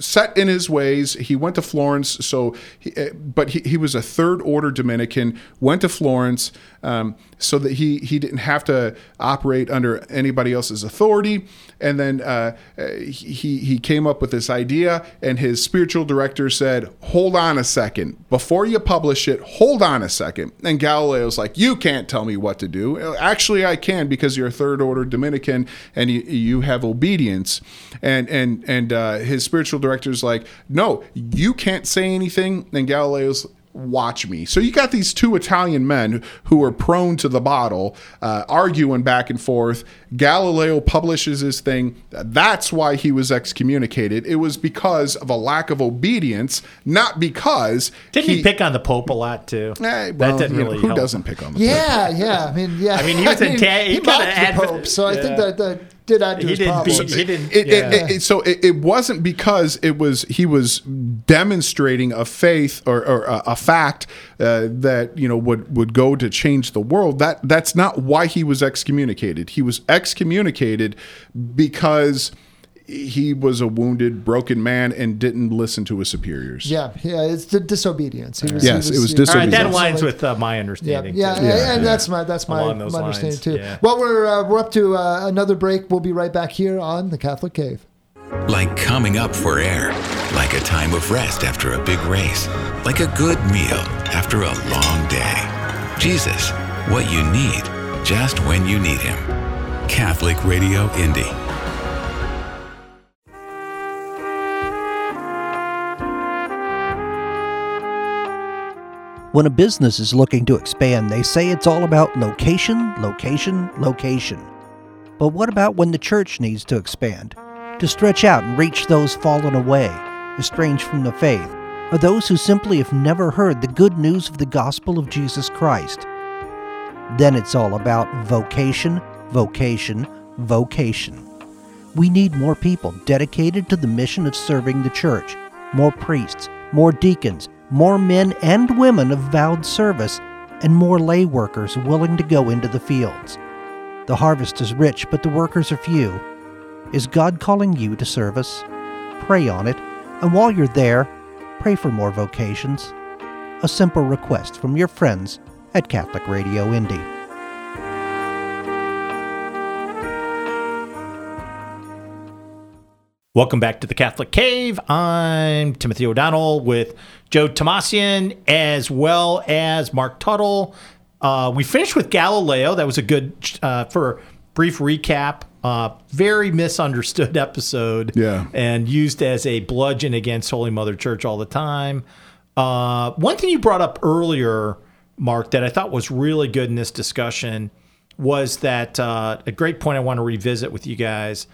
set in his ways. He went to Florence, so he, uh, but he, he was a third order Dominican. Went to Florence um, so that he he didn't have to operate under anybody else's authority. And then uh, he he came up with this idea, and his spiritual director said, "Hold on a second, before you publish it. Hold on a second. And Galileo's like, "You can't tell me what to do. Actually, I can because you're a third order Dominican and you, you have obedience." And and and uh, his spiritual director's like, "No, you can't say anything." And Galileo's watch me. So you got these two Italian men who are prone to the bottle, uh, arguing back and forth. Galileo publishes his thing. That's why he was excommunicated. It was because of a lack of obedience, not because
Didn't he, pick on the Pope a lot too?
Eh,
that
well,
didn't
you know, who
help.
doesn't pick on the pope.
Yeah, yeah. I mean, yeah.
I mean, he was in ta- he
he
kinda
mocked the
advo-
Pope, so I think that, that did add to
He
his
didn't
problems.
beat- he didn't.
It,
yeah.
it, it, so it, it wasn't because it was he was demonstrating a faith or, or a, a fact uh, that you know would would go to change the world. That that's not why he was excommunicated. He was excommunicated because he was a wounded, broken man and didn't listen to his superiors.
Yeah, yeah, it's the disobedience. He was,
Yes,
he
it was
disobedience.
All right, that
disobedience.
aligns with uh, my
Yeah,
understanding.
yeah,
yeah
and, and that's my that's my, my understanding
lines,
too.
yeah.
Well, we're uh, we're up to uh, another break. We'll be right back here on the Catholic Cave.
Like coming up for air, like a time of rest after a big race, like a good meal after a long day. Jesus, what you need, just when you need him. Catholic Radio Indy.
When a business is looking to expand, they say it's all about location, location, location. But what about when the church needs to expand? To stretch out and reach those fallen away, estranged from the faith, or those who simply have never heard the good news of the gospel of Jesus Christ? Then it's all about vocation, vocation, vocation. We need more people dedicated to the mission of serving the church, more priests, more deacons, more men and women of vowed service, and more lay workers willing to go into the fields. The harvest is rich, but the workers are few. Is God calling you to service? Pray on it, and while you're there, pray for more vocations. A simple request from your friends at Catholic Radio Indy.
Welcome back to the Catholic Cave. I'm Timothy O'Donnell with Joe Tumasian as well as Marc Tuttle. Uh, we finished with Galileo. That was a good, uh, for a brief recap, uh, very misunderstood episode.
Yeah.
And used as a bludgeon against Holy Mother Church all the time. Uh, one thing you brought up earlier, Marc, that I thought was really good in this discussion was that uh, a great point I want to revisit with you guys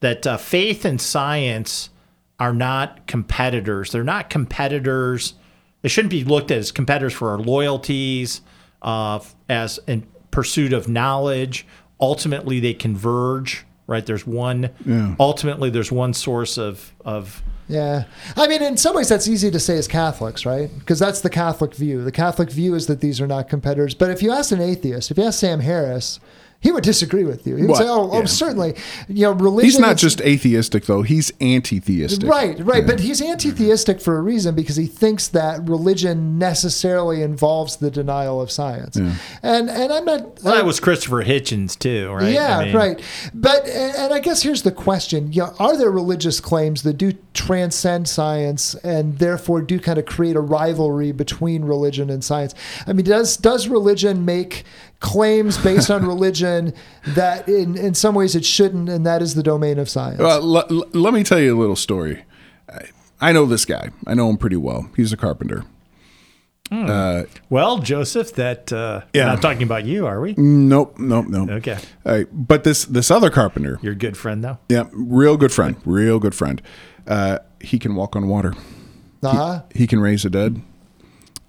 that uh, faith and science are not competitors. They're not competitors. They shouldn't be looked at as competitors for our loyalties, uh, as in pursuit of knowledge. Ultimately, they converge. Right? There's one. Ultimately, there's one source of of
Yeah. I mean, in some ways, that's easy to say as Catholics, right? Because that's the Catholic view. The Catholic view is that these are not competitors. But if you ask an atheist, if you ask Sam Harris, he would disagree with you. He would
What?
say, oh, oh, certainly. You know, religion.
He's not
is-
just atheistic though; he's anti-theistic.
Right, right. But he's anti theistic for a reason because he thinks that religion necessarily involves the denial of science. And and I'm not.
well, that was Christopher Hitchens too, right?
Yeah,
I mean,
right. But and and I guess here's the question: you know, Are there religious claims that do transcend science and therefore do kind of create a rivalry between religion and science? I mean, does does religion make claims based on religion that in in some ways it shouldn't, and that is the domain of science?
Well, l- l- let me tell you a little story. I, I know this guy. I know him pretty well. He's a carpenter. Uh,
Well, Joseph, that uh,
Yeah.
we're not talking about you, are we?
nope, nope, nope.
Okay.
All right, but this this other carpenter,
You're good friend, though.
yeah, real good friend, real good friend. Uh, he can walk on water.
Uh-huh.
He can raise the dead.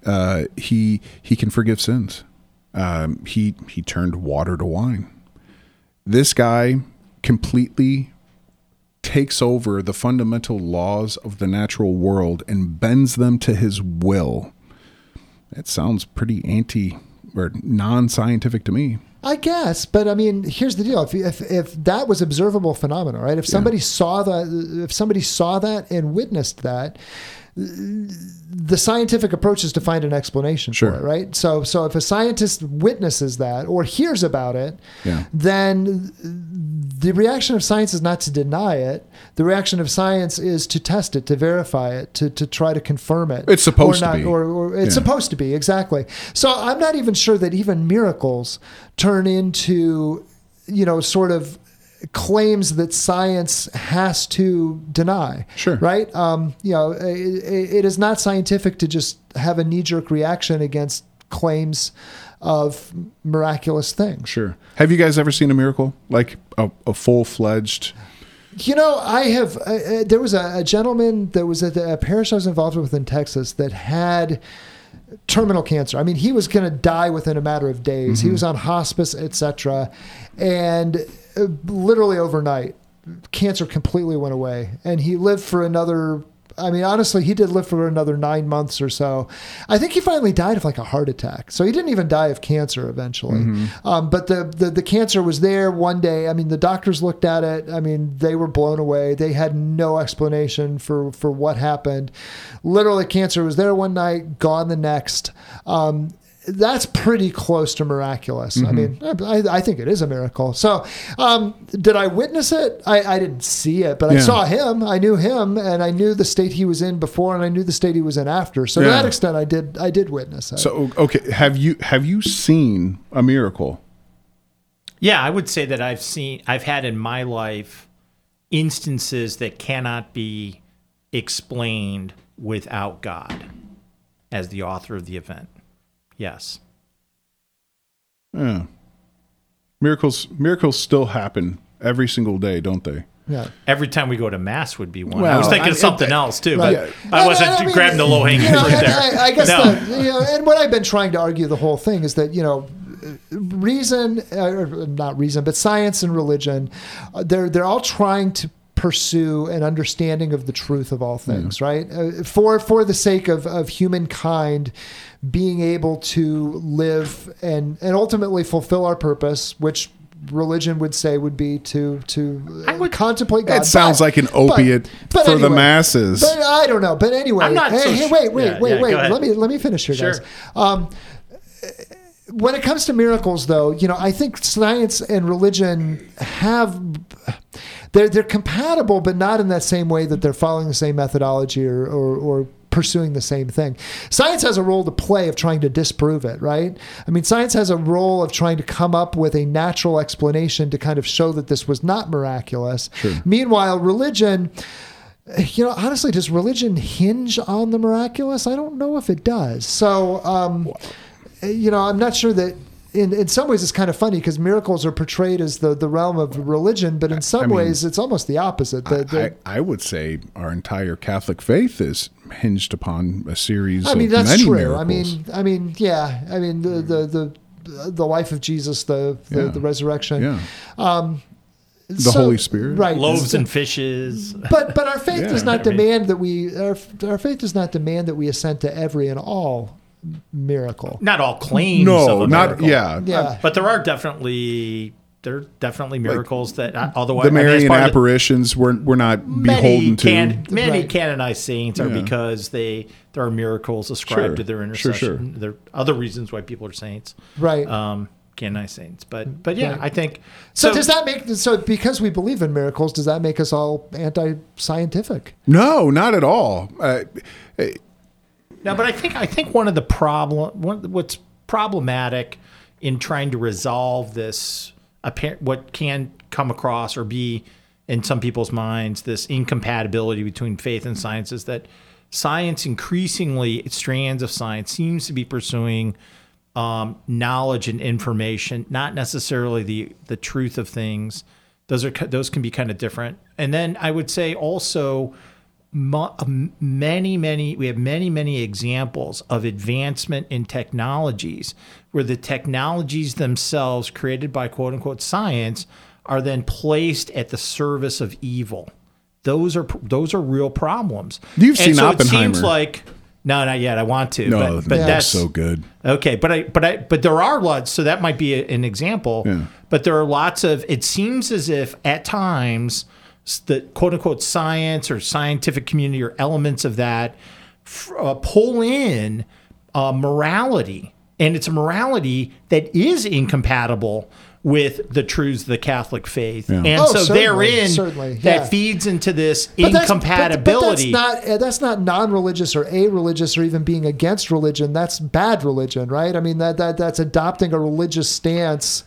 Uh, he he can forgive sins. Um, he he turned water to wine. This guy completely takes over the fundamental laws of the natural world and bends them to his will. It sounds pretty anti or non-scientific to me.
I guess, but I mean, here's the deal: if if, if that was observable phenomena, right? If somebody saw that, if somebody saw that and witnessed that, the scientific approach is to find an explanation
Sure.
for it, right? So, so if a scientist witnesses that or hears about it,
Yeah.
then the reaction of science is not to deny it. The reaction of science is to test it, to verify it, to, to try to confirm it.
It's supposed
or
to be.
Or, or it's
Yeah.
supposed to be, exactly. So I'm not even sure that even miracles turn into, you know, sort of claims that science has to deny.
Sure.
Right? Um, you know, it, it is not scientific to just have a knee jerk reaction against claims of miraculous things.
Sure. Have you guys ever seen a miracle like a, a full-fledged?
You know, I have. Uh, uh, there was a, a gentleman that was at the, a parish I was involved with in Texas that had terminal cancer. I mean, he was going to die within a matter of days. He was on hospice, etc., and literally overnight, cancer completely went away, and he lived for another. I mean, honestly, he did live for another nine months or so. I think he finally died of like a heart attack. So he didn't even die of cancer eventually. Um, but the, the the cancer was there one day. I mean, the doctors looked at it. I mean, they were blown away. They had no explanation for for what happened. Literally, cancer was there one night, gone the next. Um, that's pretty close to miraculous. I mean, I, I think it is a miracle. So, um, did I witness it? I, I didn't see it, but I saw him. I knew him, and I knew the state he was in before, and I knew the state he was in after. So, to that extent, I did. I did witness it.
So okay, have you have you seen a miracle?
Yeah, I would say that I've seen, I've had in my life instances that cannot be explained without God as the author of the event. Yes.
Yeah. Miracles miracles still happen every single day, don't they?
yeah.
Every time we go to mass would be one. I was thinking
I-
of something
I-
else too,
Right.
but I wasn't
mean,
grabbing the low hanging
you know,
fruit there.
I, I guess
no.
the, you know, and what I've been trying to argue the whole thing is that you know, reason, uh, or not reason, but science and religion, uh, they're they're all trying to pursue an understanding of the truth of all things, right? Uh, for for the sake of of humankind being able to live and and ultimately fulfill our purpose, which religion would say would be to to uh, contemplate God.
It sounds
But-
like an opiate
but
for the masses.
But I don't know. But anyway,
I'm not
hey,
so
hey,
sh-
wait, wait,
Yeah,
wait,
yeah,
wait. Let me let me finish here, guys. Um, when it comes to miracles, though, you know, I think science and religion have they're they're compatible, but not in that same way that they're following the same methodology or or, or pursuing the same thing. Science has a role to play of trying to disprove it, right? I mean, science has a role of trying to come up with a natural explanation to kind of show that this was not miraculous. Meanwhile, religion you know, honestly, does religion hinge on the miraculous? I don't know if it does. So, um, you know, I'm not sure that. In, in some ways, it's kind of funny because miracles are portrayed as the, the realm of religion, but in some
mean,
ways, it's almost the opposite. The, the,
I, I would say our entire Catholic faith is hinged upon a series
I mean,
of
that's
many
true.
miracles.
I mean, I mean, yeah. I mean, the the mm. the, the life of Jesus, the the,
Yeah.
the resurrection,
yeah.
Um, the
The Holy Spirit.
right?
Loaves and fishes.
but but our faith
Yeah.
does not
I mean-
demand that we our, our faith does not demand that we assent to every and all miracle.
Not all claims.
No,
of a
not
miracle.
yeah.
Yeah.
But there are definitely there are definitely miracles that uh, although
The
I mean, as
Marian
part of the-
apparitions we're we're not
many
beholden to.
many
Right.
canonized saints are
Yeah.
because they there are miracles ascribed
Sure.
to their
Sure,
intercession.
sure.
There are other reasons why people are saints.
Right.
Um, canonized saints, but but yeah,
Right.
I think
so, does that make so because we believe in miracles, does that make us all anti-scientific?
No, not at all. Uh,
No, but I think I think one of the problem what's problematic in trying to resolve this apparent what can come across or be in some people's minds this incompatibility between faith and science is that science increasingly strands of science seems to be pursuing um, knowledge and information, not necessarily the the truth of things. Those are those can be kind of different. And then I would say also Uh, many many we have many many examples of advancement in technologies where the technologies themselves created by quote unquote science are then placed at the service of evil. Those are those are real problems.
You've
And
seen
so It seems like no, not yet. I want to,
No,
but, but
that's
that's
so good.
Okay, but I but I but there are lots. So that might be a- an example.
Yeah.
But there are lots of. It seems as if at times the quote unquote science or scientific community or elements of that uh, pull in uh, morality, and it's a morality that is incompatible with the truths of the Catholic faith,
Yeah.
and
Oh,
so
certainly,
therein
certainly,
that feeds into this
But that's- but-
incompatibility.
But, that's not uh, that's not non-religious or a-religious or even being against religion. That's bad religion, right? I mean that that that's adopting a religious stance.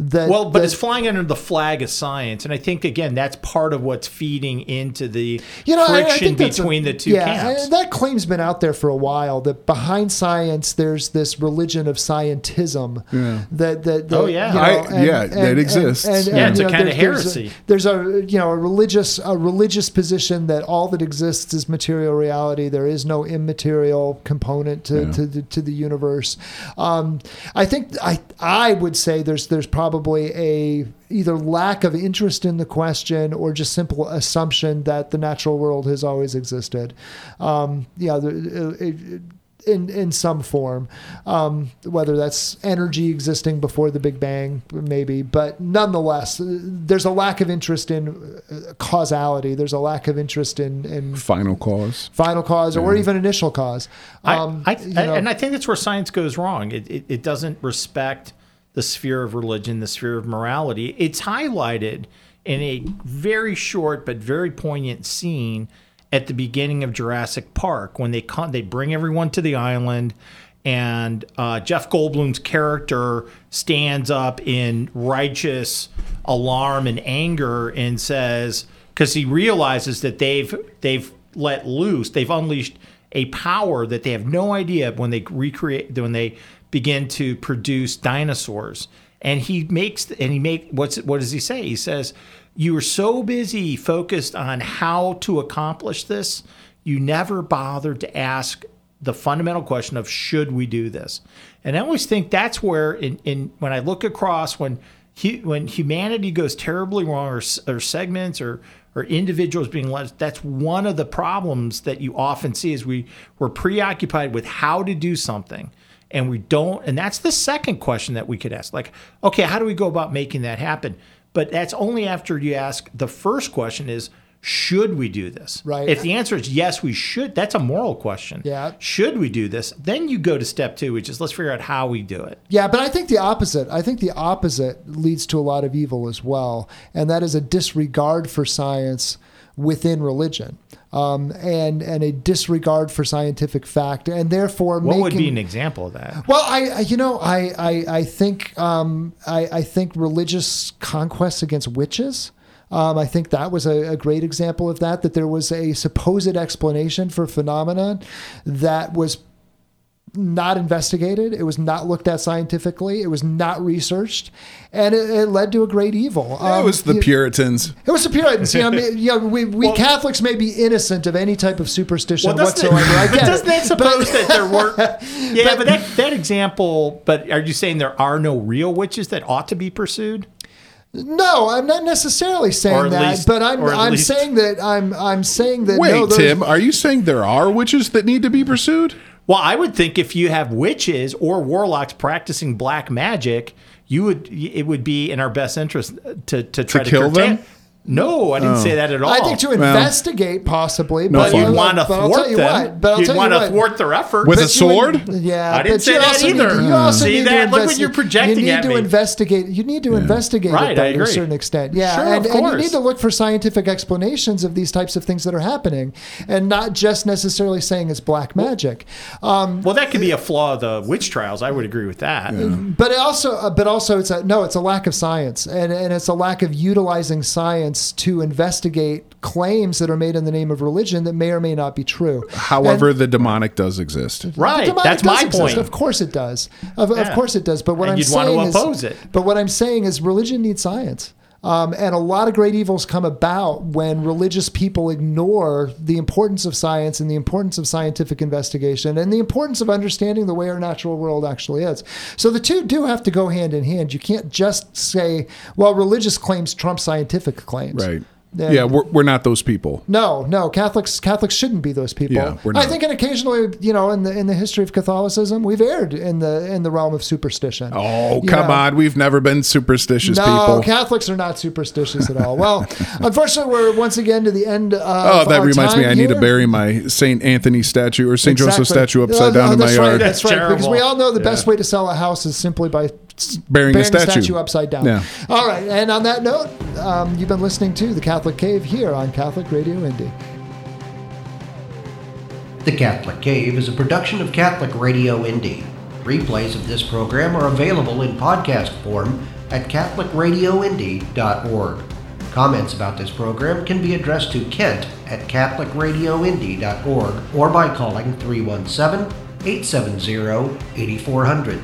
That
Well, but
that-
it's flying under the flag of science, and I think again that's part of what's feeding into the
you know, I- I
friction
a-
between the two
yeah,
camps.
I- that claim's been out there for a while. That behind science, there's this religion of scientism. That that, that
Oh, yeah.
you know,
I- yeah, that exists.
Yeah, it's a
know,
kind of
there's- there's a-
heresy.
There's a you know a religious a religious position that all that exists is material reality. There is no immaterial component to to, the, to the universe. Um, I think I I would say there's there's probably a either lack of interest in the question or just simple assumption that the natural world has always existed. Um, yeah, it, it, in in some form, um, whether that's energy existing before the Big Bang, maybe, but nonetheless, uh, there's a lack of interest in uh, causality. There's a lack of interest in in
Final cause.
final cause or even initial cause. Um,
I, I,
you know-
and I think that's where science goes wrong. It, it, it doesn't respect the sphere of religion, the sphere of morality. It's highlighted in a very short but very poignant scene at the beginning of Jurassic Park when they con- they bring everyone to the island. And uh, Jeff Goldblum's character stands up in righteous alarm and anger and says, because he realizes that they've they've let loose, they've unleashed a power that they have no idea when they recreate when they begin to produce dinosaurs. And he makes and he make what's what does he say? He says, "You were so busy focused on how to accomplish this, you never bothered to ask the fundamental question of should we do this?" And I always think that's where in, in when I look across when when humanity goes terribly wrong or, or segments or or individuals being led that's one of the problems that you often see is we we're preoccupied with how to do something and we don't and that's the second question that we could ask. Like okay how do we go about making that happen? But that's only after you ask the first question is should we do this?
Right.
if the answer is yes we should that's a moral question.
Yeah.
should we do this? Then you go to step two which is let's figure out how we do it.
Yeah, but I think the opposite. I think the opposite leads to a lot of evil as well, and that is a disregard for science within religion, um, and and a disregard for scientific fact, and therefore
what
making,
would be an example of that
well, I, you know I I, I think um, I, I think religious conquests against witches. Um, I think that was a, a great example of that. That there was a supposed explanation for phenomenon that was not investigated. It was not looked at scientifically. It was not researched, and it, it led to a great evil.
it
Um,
was the
you-
Puritans.
It was the Puritans. You know, I mean, you know, we, we Catholics may be innocent of any type of superstition
doesn't it-
whatsoever. I
but doesn't
it.
that suppose that there weren't? Yeah, but, that that example. But are you saying there are no real witches that ought to be pursued?
No, I'm not necessarily saying that,
least-
but I'm I'm
least-
saying that I'm I'm saying that
Wait,
no, those-
Tim, are you saying there are witches that need to be pursued?
Well, I would think if you have witches or warlocks practicing black magic, you would it would be in our best interest to to try to,
kill them?
Curtail- No, I didn't say that at all.
I think to investigate possibly,
No
but,
fun.
You'd want to
but I'll
thwart
tell you
them.
what, but I'll
You'd
tell
want
you
to
what,
thwart their effort.
With a
But you would-
sword?
yeah,
I didn't
but
say
you
that
also
either.
Need, you also
See
need
that?
To
Look what
investi-
you're projecting
You need
at
to
me.
investigate. You need to investigate
Right,
it though, to a
agree.
certain extent. Yeah,
Sure,
and,
of
and you
course.
need to look for scientific explanations of these types of things that are happening, and not just necessarily saying it's black magic. Um,
well, that could be a flaw of the witch trials. I would agree with that.
but it also, uh, but also, it's a no. It's a lack of science, and and it's a lack of utilizing science science to investigate claims that are made in the name of religion that may or may not be true.
However, the demonic does exist.
Right. That's my
exist.
point.
Of course it does. Of, of course it does. But what
And
I'm
you'd want to
saying is,
it.
but what I'm saying is, religion needs science. Um, and a lot of great evils come about when religious people ignore the importance of science and the importance of scientific investigation and the importance of understanding the way our natural world actually is. So the two do have to go hand in hand. You can't just say, well, religious claims trump scientific claims.
Right.
And-
yeah, we're, we're not those people.
no, no, Catholics Catholics shouldn't be those people.
Yeah, we're
I think, and occasionally, you know, in the in the history of Catholicism, we've erred in the in the realm of superstition.
Oh,
You
come
know?
on. We've never been superstitious
No,
people.
Catholics are not superstitious at all. Well, unfortunately, we're once again to the end. Of
Oh, that
our
reminds me.
time
I need to bury my Saint Anthony statue or Saint Joseph statue upside
Oh,
down
oh,
in my
that's
yard.
Right, that's
That's
right. Because we all know the best way to sell a house is simply by s-
Burying a
the
statue.
upside down.
Yeah.
All right. And on that note, um, you've been listening to the Catholic Cave here on Catholic Radio Indy.
The Catholic Cave is a production of Catholic Radio Indy. Replays of this program are available in podcast form at CatholicRadioIndy.org. Comments about this program can be addressed to Kent at CatholicRadioIndy.org or by calling 317 870 8400.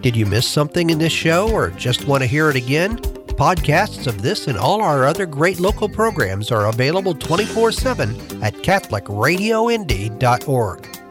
Did you miss something in this show or just want to hear it again? Podcasts of this and all our other great local programs are available 24 7 at CatholicRadioIndy.org.